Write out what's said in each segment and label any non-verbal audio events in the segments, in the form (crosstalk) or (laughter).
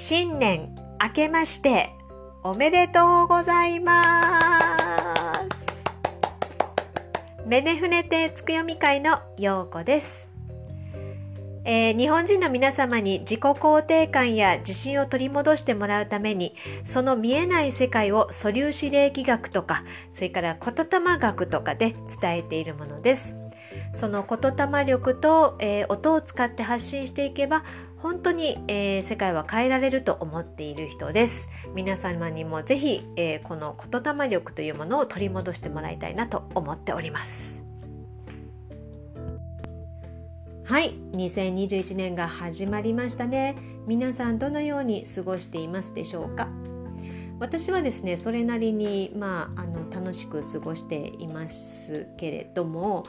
新年明けましておめでとうございます。メネフネテつくよみ会のようこです。えー、日本人の皆様に自己肯定感や自信を取り戻してもらうためにその見えない世界を素粒子霊気学とかそれから言霊学とかで伝えているものです。その言霊力と、えー、音を使って発信していけば本当に、えー、世界は変えられると思っている人です。皆様にもぜひ、えー、この言霊力というものを取り戻してもらいたいなと思っております。はい。2021年が始まりましたね。皆さんどのように過ごしていますでしょうか？私はですねそれなりにまああの楽しく過ごしていますけれども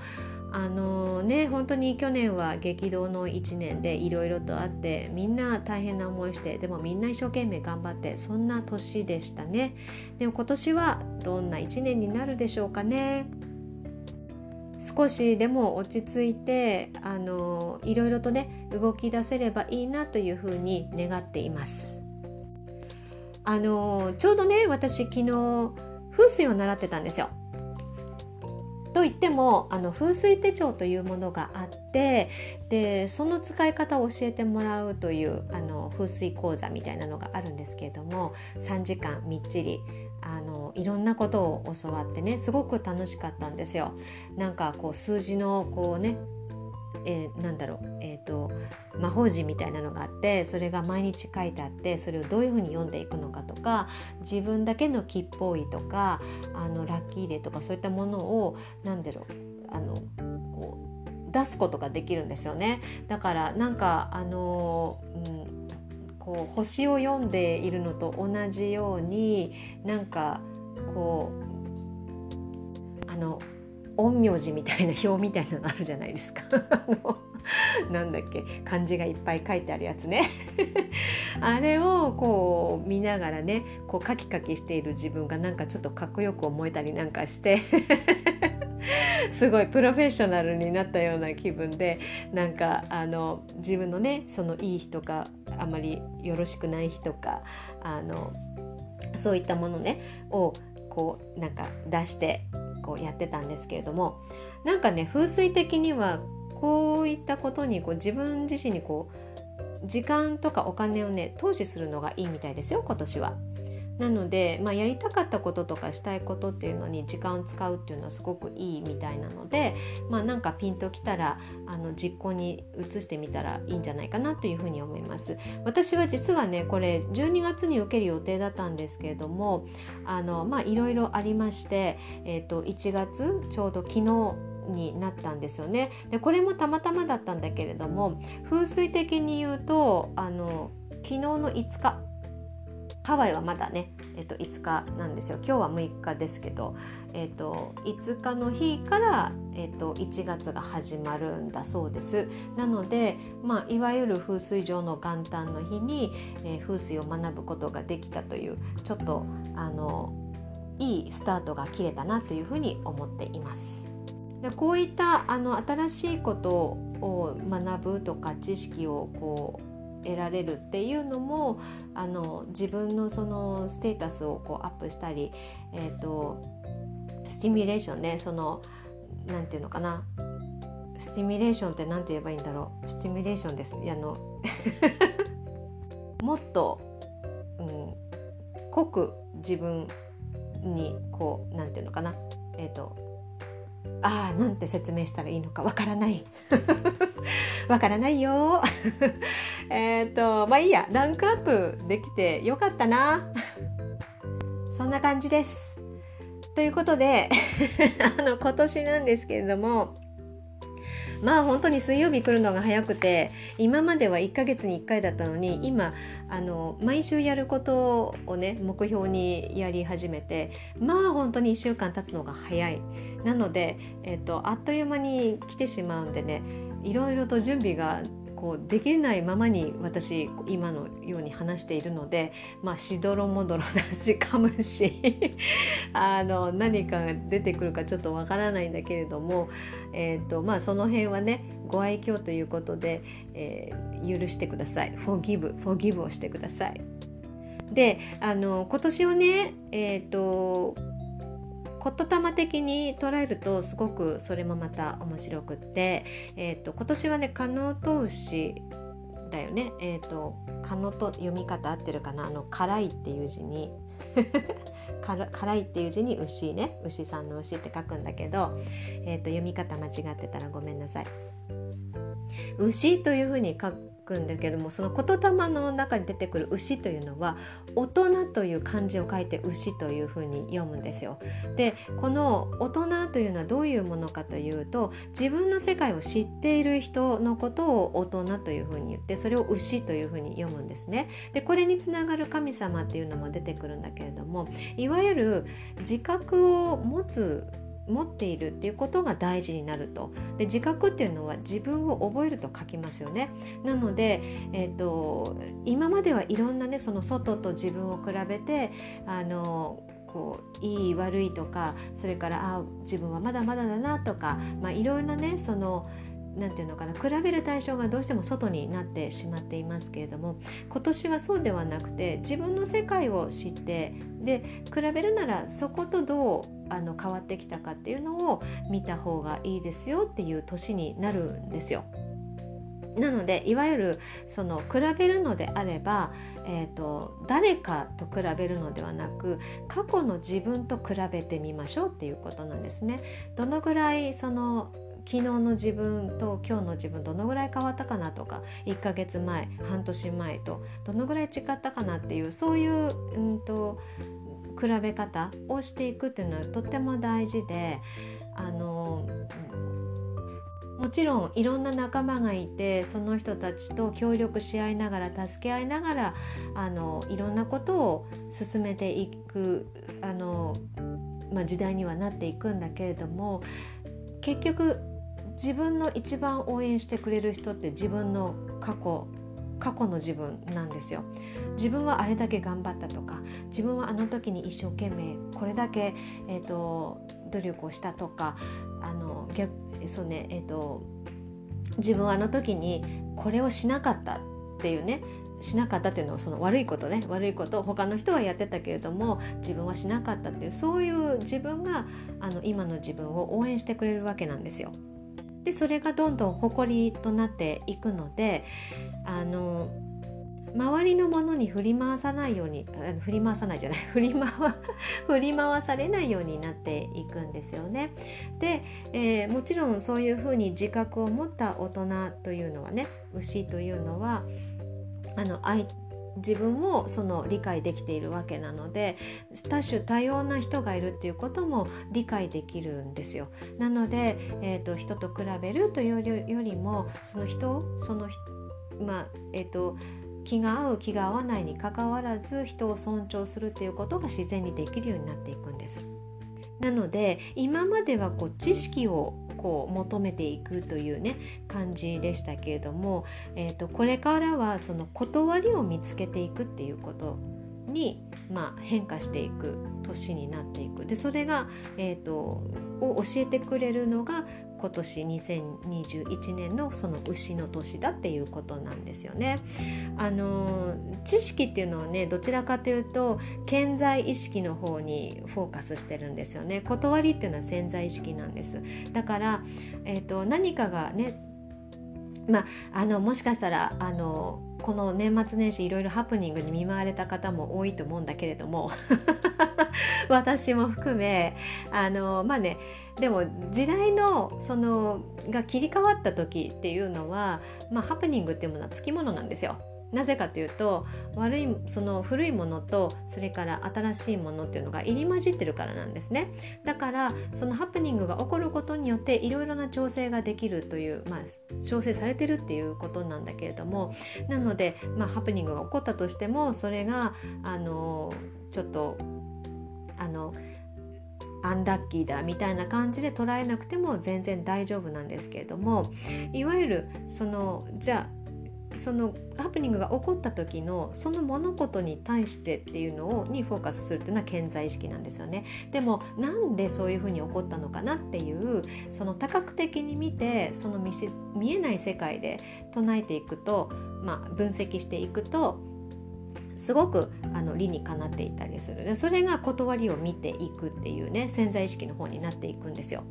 あのね本当に去年は激動の1年でいろいろとあってみんな大変な思いしてでもみんな一生懸命頑張ってそんな年でしたねでも今年はどんな1年になるでしょうかね少しでも落ち着いてあのいろいろとね動き出せればいいなというふうに願っています。あのちょうどね私昨日風水を習ってたんですよ。といってもあの風水手帳というものがあってでその使い方を教えてもらうというあの風水講座みたいなのがあるんですけれども3時間みっちりあのいろんなことを教わってねすごく楽しかったんですよ。なんかこう数字のこうねえー、なんだろう、えーと、魔法陣みたいなのがあってそれが毎日書いてあってそれをどういうふうに読んでいくのかとか自分だけの木っぽいとかあのラッキーデーとかそういったものを何だろうあのこう出すことができるんですよね。だからなんかあの、うんこう星を読んでいるのと同じようになんかこうあの陰陽師みたいな表みたいなのあるじゃないですか。(laughs) なんだっけ漢字がいっぱい書いてあるやつね。(laughs) あれをこう見ながらねこうカキカキしている自分がなんかちょっとかっこよく思えたりなんかして。(laughs) すごいプロフェッショナルになったような気分でなんかあの自分のねそのいい人かあまりよろしくない人かあのそういったものねをこうなんか出してこうやってたんですけれどもなんかね風水的にはこういったことにこう自分自身にこう時間とかお金をね投資するのがいいみたいですよ今年は。なので、まあ、やりたかったこととかしたいことっていうのに時間を使うっていうのはすごくいいみたいなので、まあ、なんかピンときたらあの実行に移してみたらいいんじゃないかなというふうに思います。私は実はねこれ12月に受ける予定だったんですけれどもあのまあいろいろありまして、えー、と1月ちょうど昨日になったんですよね。でこれもたまたまだったんだけれども風水的に言うとあの昨日の5日ハワイはまだね、えっと、5日なんですよ今日は6日ですけど、えっと、5日の日から、えっと、1月が始まるんだそうですなので、まあ、いわゆる風水上の元旦の日に、えー、風水を学ぶことができたというちょっとあのいいスタートが切れたなというふうに思っています。でこういったあの新しいことを学ぶとか知識をこう得られるっていうのもあの自分のそのステータスをこうアップしたり、えーと、スティミュレーションねそのなんていうのかな。スティミュレーションって何て言えばいいんだろう。スティミュレーションです。あの (laughs) もっと、うん、濃く自分にこうなんていうのかな。えっ、ー、とああなんて説明したらいいのかわからない。(laughs) わからないよ。えっとまあいいや。ランクアップできてよかったな。(laughs) そんな感じです。ということで (laughs) あの今年なんですけれどもまあ本当に水曜日来るのが早くて今までは1ヶ月に1回だったのに今あの毎週やることをね目標にやり始めてまあ本当に1週間経つのが早い。なので、えっと、あっという間に来てしまうんでねいろいろと準備がこうできないままに私今のように話しているのでまあしどろもどろだし噛むし (laughs) あの何かが出てくるかちょっとわからないんだけれども、えーとまあ、その辺はねご愛嬌ということで、えー、許してください forgive forgive をしてください。であの今年をねえっ、ー、と言霊的に捉えるとすごくそれもまた面白くって、えーと、今年はね加納投資だよね。えっ、ー、と加納と読み方合ってるかな？あの辛いっていう字に。(laughs) 辛いっていう字に牛ね。牛さんの牛って書くんだけど、えーと読み方間違ってたらごめんなさい。牛というふうに書くんだけどもその言霊の中に出てくる牛というのは大人という漢字を書いて牛というふうに読むんですよ。でこの大人というのはどういうものかというと自分の世界を知っている人のことを大人というふうに言ってそれを牛というふうに読むんですね。でこれにつながる神様っていうのも出てくるんだけれどもいわゆる自覚を持つ持っているっていうことが大事になると。で自覚っていうのは自分を覚えると書きますよね。なので、えーと、今まではいろんなねその外と自分を比べてあのこういい悪いとかそれからあ自分はまだまだだなとか、まあ、いろんなねその何て言うのかな比べる対象がどうしても外になってしまっていますけれども今年はそうではなくて自分の世界を知ってで比べるならそことどうあの変わってきたかっていうのを見た方がいいですよっていう年になるんですよ。なのでいわゆるその比べるのであれば、えーと、誰かと比べるのではなく過去の自分と比べてみましょうっていうことなんですね。どのぐらいその昨日の自分と今日の自分どのぐらい変わったかなとか1ヶ月前半年前とどのぐらい違ったかなっていうそういう、うんと比べ方をしていくっていうのはとっても大事であのもちろんいろんな仲間がいてその人たちと協力し合いながら助け合いながらあのいろんなことを進めていくあの、まあ、時代にはなっていくんだけれども結局自分の一番応援してくれる人って自分の過去過去の自分なんですよ自分はあれだけ頑張ったとか自分はあの時に一生懸命これだけ、えーと、努力をしたとかあの逆そうねえっ、ー、と自分はあの時にこれをしなかったっていうねしなかったっていうのはその悪いことね悪いこと他の人はやってたけれども自分はしなかったっていうそういう自分があの今の自分を応援してくれるわけなんですよ。でそれがどんどん誇りとなっていくのであの周りのものに振り回さないように振り回さないじゃない (laughs) 振り回振り回されないようになっていくんですよね。で、えー、もちろんそういうふうに自覚を持った大人というのはね牛というのはあの自分をその理解できているわけなので多種多様な人がいるっていうことも理解できるんですよ。なので、えーと、人と比べるというよりもその人そのまあえっ、ー、と気が合う気が合わないにかかわらず人を尊重するっていうことが自然にできるようになっていくんです。なので今まではこう知識をこう求めていくというね感じでしたけれども、えーと、これからはその断りを見つけていくっていうことに、まあ、変化していく年になっていく。でそれが、えーとを教えてくれるのが今年2021年のその牛の年だっていうことなんですよね。あの知識っていうのはねどちらかというと潜在意識の方にフォーカスしてるんですよね。断りっていうのは潜在意識なんです。だから、えーと、何かがねまあ、あのもしかしたらあのこの年末年始いろいろハプニングに見舞われた方も多いと思うんだけれども (laughs) 私も含めあのまあねでも時代のそのが切り替わった時っていうのは、まあ、ハプニングっていうものはつきものなんですよ。なぜかというと悪いその古いものとそれから新しいものっていうのが入り混じってるからなんですね。だからそのハプニングが起こることによっていろいろな調整ができるという、まあ、調整されてるっていうことなんだけれどもなので、まあ、ハプニングが起こったとしてもそれがあのちょっとあのアンラッキーだみたいな感じで捉えなくても全然大丈夫なんですけれどもいわゆるそのじゃあそのハプニングが起こった時のその物事に対してっていうのをにフォーカスするっていうのは健在意識なんですよね。でもなんでそういうふうに起こったのかなっていうその多角的に見てその見見えない世界で唱えていくと、まあ、分析していくとすごくあの理にかなっていたりするでそれが断りを見ていくっていうね潜在意識の方になっていくんですよ。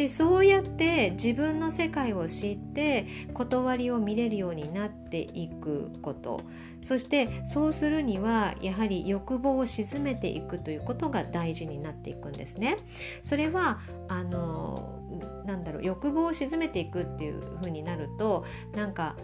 でそうやって自分の世界を知って断りを見れるようになっていくことそしてそうするにはやはり欲望を鎮めていくということが大事になっていくんですね。それはあのなんだろう欲望を鎮めていくっていう風になるとなんか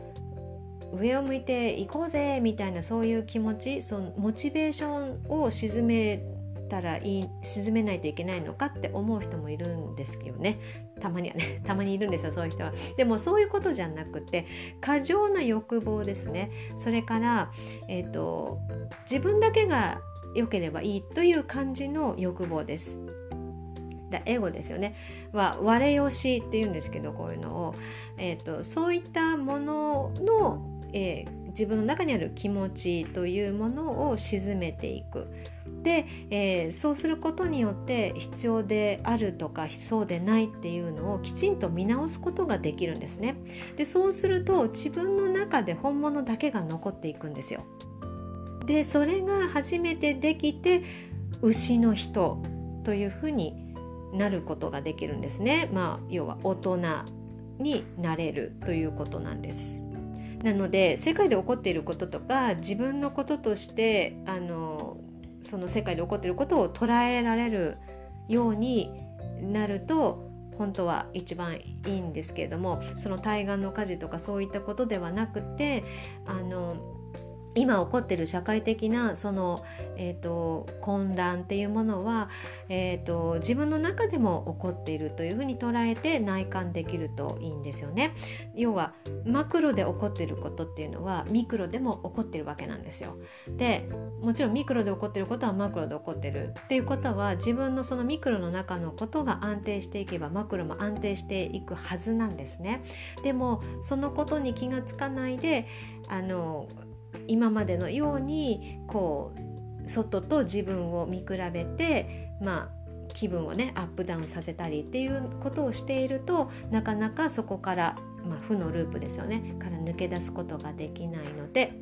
上を向いて行こうぜみたいなそういう気持ちそのモチベーションを鎮めたらいい沈めないといけないのかって思う人もいるんですけどねたまにはね (laughs) たまにいるんですよそういう人は。でもそういうことじゃなくて過剰な欲望ですねそれから、えーと、自分だけが良ければいいという感じの欲望です。だエゴですよねは我よしっていうんですけどこういうのを、えーと、そういったものの、えー、自分の中にある気持ちというものを鎮めていく。で、えー、そうすることによって必要であるとかそうでないっていうのをきちんと見直すことができるんですね。でそうすると自分の中で本物だけが残っていくんですよ。でそれが初めてできて牛の人というふうになることができるんですね。まあ要は大人になれるということなんです。なので世界で起こっていることとか自分のこととしてあのその世界で起こっていることを捉えられるようになると本当は一番いいんですけれどもその対岸の火事とかそういったことではなくてあの今起こってる社会的なその、えーと、混乱っていうものは、えーと、自分の中でも起こっているというふうに捉えて内観できるといいんですよね。要はマクロで起こってることっていうのはミクロでも起こってるわけなんですよ。でもちろんミクロで起こってることはマクロで起こってるっていうことは自分のそのミクロの中のことが安定していけばマクロも安定していくはずなんですね。でもそのことに気がつかないであの今までのようにこう外と自分を見比べてまあ気分をねアップダウンさせたりっていうことをしているとなかなかそこから、まあ、負のループですよねから抜け出すことができないので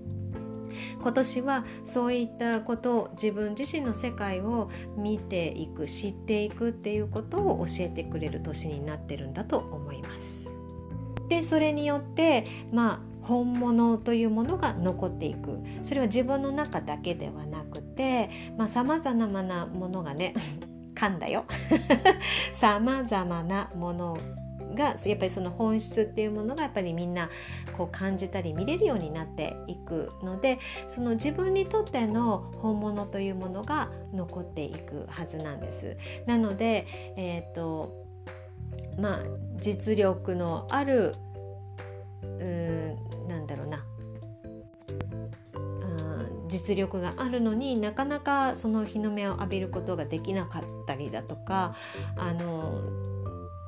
今年はそういったことを自分自身の世界を見ていく知っていくっていうことを教えてくれる年になってるんだと思います。でそれによってまあ本物というものが残っていくそれは自分の中だけではなくてさまざ、まなものがね (laughs) 噛んだよさまざまなものがやっぱりその本質っていうものがやっぱりみんなこう感じたり見れるようになっていくのでその自分にとっての本物というものが残っていくはずなんです。なので、えーとまあ、実力のある実力があるのになかなかその日の目を浴びることができなかったりだとかあの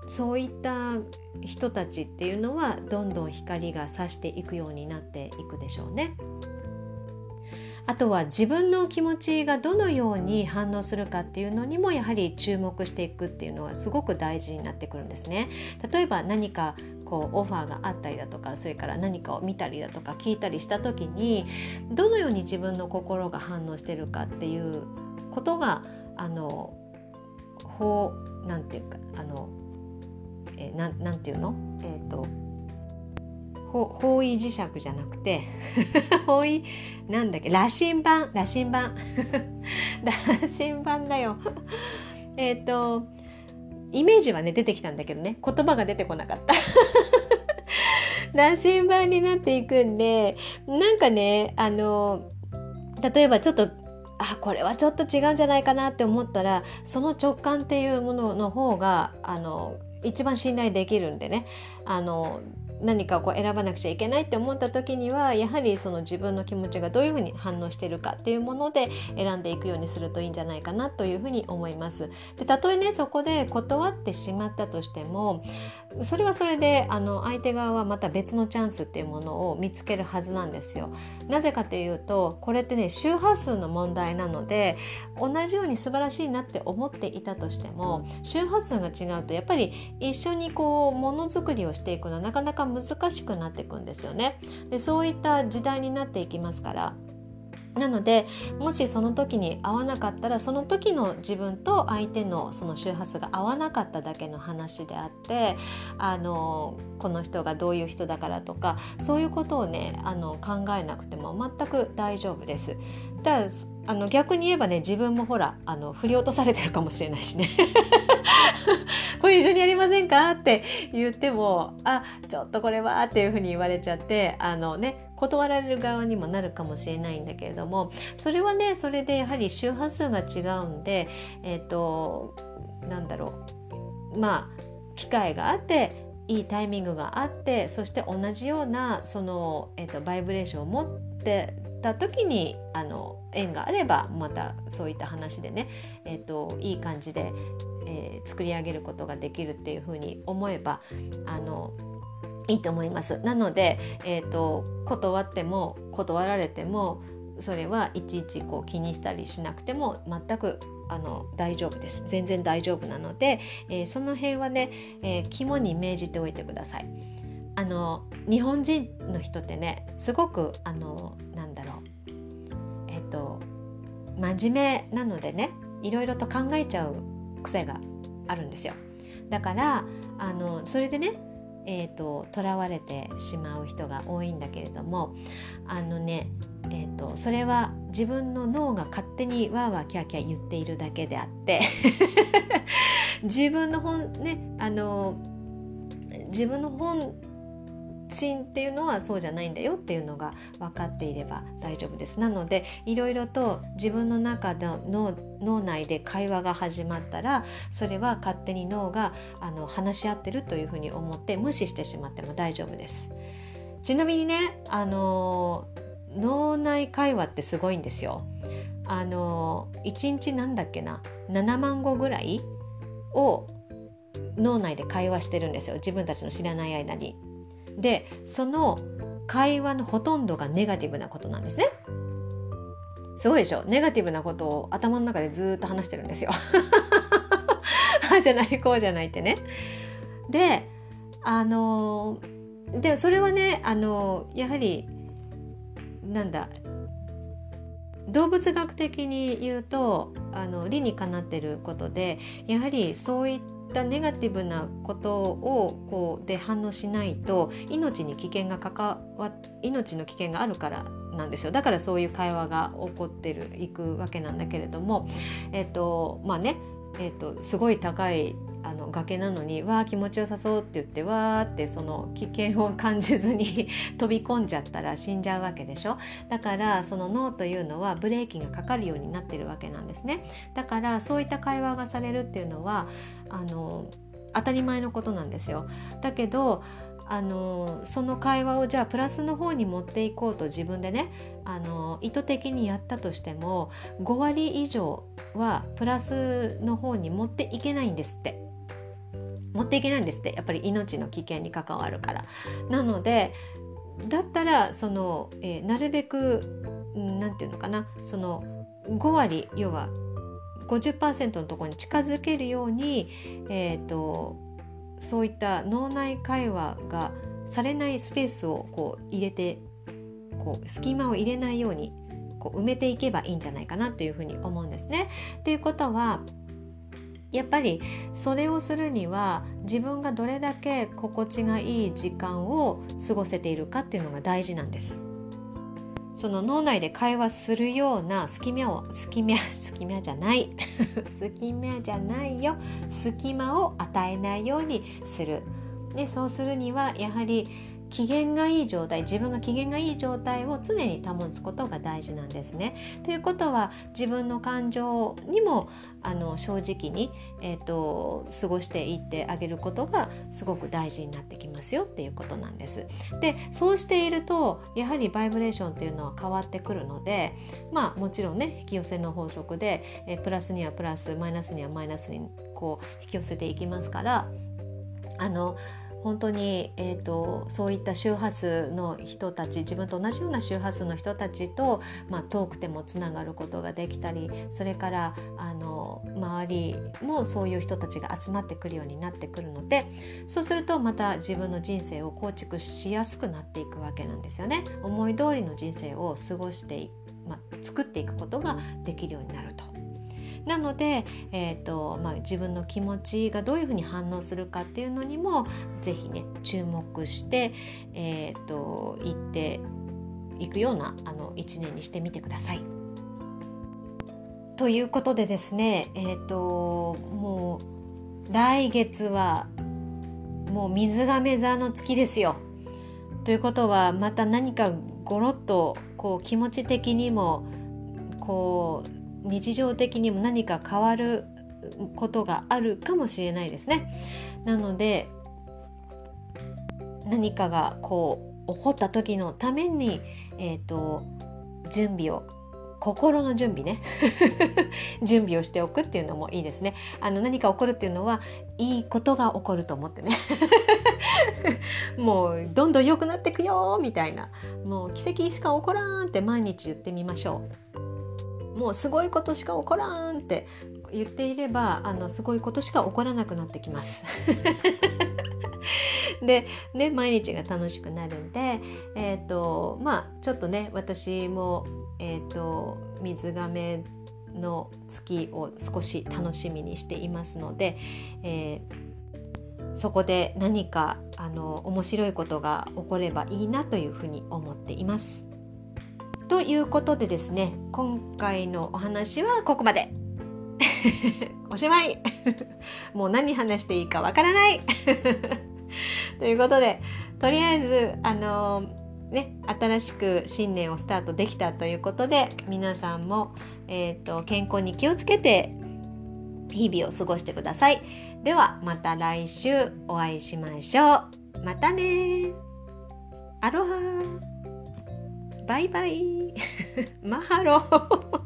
そういった人たちっていうのはどんどん光が差していくようになっていくでしょうね。あとは自分の気持ちがどのように反応するかっていうのにもやはり注目していくっていうのがすごく大事になってくるんですね。例えば何かこうオファーがあったりだとかそれから何かを見たりだとか聞いたりした時にどのように自分の心が反応してるかっていうことがあの法なんていうかあのえななんていうの？えっ、ー、と方位磁石じゃなくて (laughs) 方位なんだっけ？羅針盤？羅針盤？(laughs) 羅針盤だよ。えっとイメージはね出てきたんだけどね。言葉が出てこなかった。(laughs) 羅針盤になっていくんでなんかねあの例えばちょっとあこれはちょっと違うんじゃないかなって思ったらその直感っていうものの方があの一番信頼できるんでね。あの何かこう選ばなくちゃいけないって思った時にはやはりその自分の気持ちがどういうふうに反応してるかっていうもので選んでいくようにするといいんじゃないかなというふうに思います。でたとえねそこで断ってしまったとしてもそれはそれであの相手側はまた別のチャンスっていうものを見つけるはずなんですよ。なぜかというとこれってね周波数の問題なので同じように素晴らしいなって思っていたとしても周波数が違うとやっぱり一緒にこうものづくりをしていくのはなかなか難しくなっていくんですよね。でそういった時代になっていきますからなのでもしその時に合わなかったらその時の自分と相手のその周波数が合わなかっただけの話であってあのこの人がどういう人だからとかそういうことをねあの考えなくても全く大丈夫です。だあの逆に言えばね自分もほらあの振り落とされてるかもしれないしね。(laughs) これ一緒にやりませんかって言ってもあちょっとこれはっていうふうに言われちゃってあのね断られる側にもなるかもしれないんだけれどもそれはねそれでやはり周波数が違うんでえっ、ー、となんだろう。まあ機会があっていいタイミングがあってそして同じようなその、えーと、バイブレーションを持ってた時にあの縁があればまたそういった話でね、えーといい感じでえー、作り上げることができるっていうふうに思えばあのいいと思います。なので、えーと、断っても断られてもそれはいちいちこう気にしたりしなくても全くあの大丈夫です全然大丈夫なので、えー、その辺はね、えー、肝に銘じておいてください。あの日本人の人ってねすごくあのなんだろう、と真面目なのでねいろいろと考えちゃう癖があるんですよ。だからあのそれでねえーと、囚われてしまう人が多いんだけれどもあのね、えーと、それは自分の脳が勝手にわーわーキャーキャー言っているだけであって (laughs) 自分の本ねあの自分の本心っていうのはそうじゃないんだよっていうのが分かっていれば大丈夫です。なのでいろいろと自分の中の脳内で会話が始まったらそれは勝手に脳があの話し合ってるというふうに思って無視してしまっても大丈夫です。ちなみにねあの脳内会話ってすごいんですよ。あの1日なんだっけな？7万語ぐらいを脳内で会話してるんですよ自分たちの知らない間に。でその会話のほとんどがネガティブなことなんですね。すごいでしょ？ネガティブなことを頭の中でずっと話してるんですよ。(laughs) あじゃないこうじゃないってね。であのでそれはねあのやはりなんだ動物学的に言うとあの理にかなってることでやはりそういったったネガティブなことをこうで反応しないと命に危険が関わ命の危険があるからなんですよ。だからそういう会話が起こってるいくわけなんだけれどもえっ、とまあねえーと、すごい高いあの崖なのにわあ気持ちよさそうって言ってわーってその危険を感じずに (laughs) 飛び込んじゃったら死んじゃうわけでしょ？だからその脳というのはブレーキがかかるようになってるわけなんですね。だからそういった会話がされるっていうのはあの当たり前のことなんですよ。だけどあのその会話をじゃあプラスの方に持っていこうと自分でねあの意図的にやったとしても5割以上はプラスの方に持っていけないんですって。持っていけないんですってやっぱり命の危険に関わるから。なのでだったらその、えー、なるべく何て言うのかなその5割要は50%のところに近づけるように、えーとそういった脳内会話がされないスペースをこう入れてこう隙間を入れないようにこう埋めていけばいいんじゃないかなというふうに思うんですね。ということはやっぱりそれをするには自分がどれだけ心地がいい時間を過ごせているかっていうのが大事なんです。その脳内で会話するような隙間を隙間隙間じゃない。(laughs) 隙間じゃないよ。隙間を与えないようにする。でそうするにはやはり機嫌がいい状態自分が機嫌がいい状態を常に保つことが大事なんですね。ということは自分の感情にもあの正直に、えーと、過ごしていってあげることがすごく大事になってきますよっていうことなんです。でそうしているとやはりバイブレーションっていうのは変わってくるのでまあもちろんね引き寄せの法則で、えー、プラスにはプラスマイナスにはマイナスにこう引き寄せていきますからあの本当に、えーと、そういった周波数の人たち自分と同じような周波数の人たちと、まあ、遠くてもつながることができたりそれからあの周りもそういう人たちが集まってくるようになってくるのでそうするとまた自分の人生を構築しやすくなっていくわけなんですよね。思い通りの人生を過ごしてまあ、作っていくことができるようになると。なので、えーとまあ、自分の気持ちがどういうふうに反応するかっていうのにも是非ね注目して、えーと、言っていくようなあの1年にしてみてください。ということでですねえ、ー、ともう来月はもう水亀座の月ですよ。ということはまた何かゴロッとこう気持ち的にもこう日常的にも何か変わることがあるかもしれないですね。なので何かがこう起こった時のために、えーと、準備を心の準備ね。(laughs) 準備をしておくっていうのもいいですね。あの何か起こるっていうのはいいことが起こると思ってね。(laughs) もうどんどん良くなってくよみたいな。もう奇跡しか起こらんって毎日言ってみましょう。もうすごいことしか起こらんって言っていればあのすごいことしか起こらなくなってきます。(laughs) で、ね、毎日が楽しくなるんで、えーとまあ、ちょっとね私も、えーと、水亀の月を少し楽しみにしていますので、えー、そこで何かあの面白いことが起こればいいなというふうに思っています。ということでですね今回のお話はここまで。(laughs) おしまい。(laughs) もう何話していいかわからない。(laughs) ということでとりあえずあのね新しく新年をスタートできたということで皆さんも、えーと、と健康に気をつけて日々を過ごしてください。ではまた来週お会いしましょう。またねアロハバイバイ。(laughs) マハロ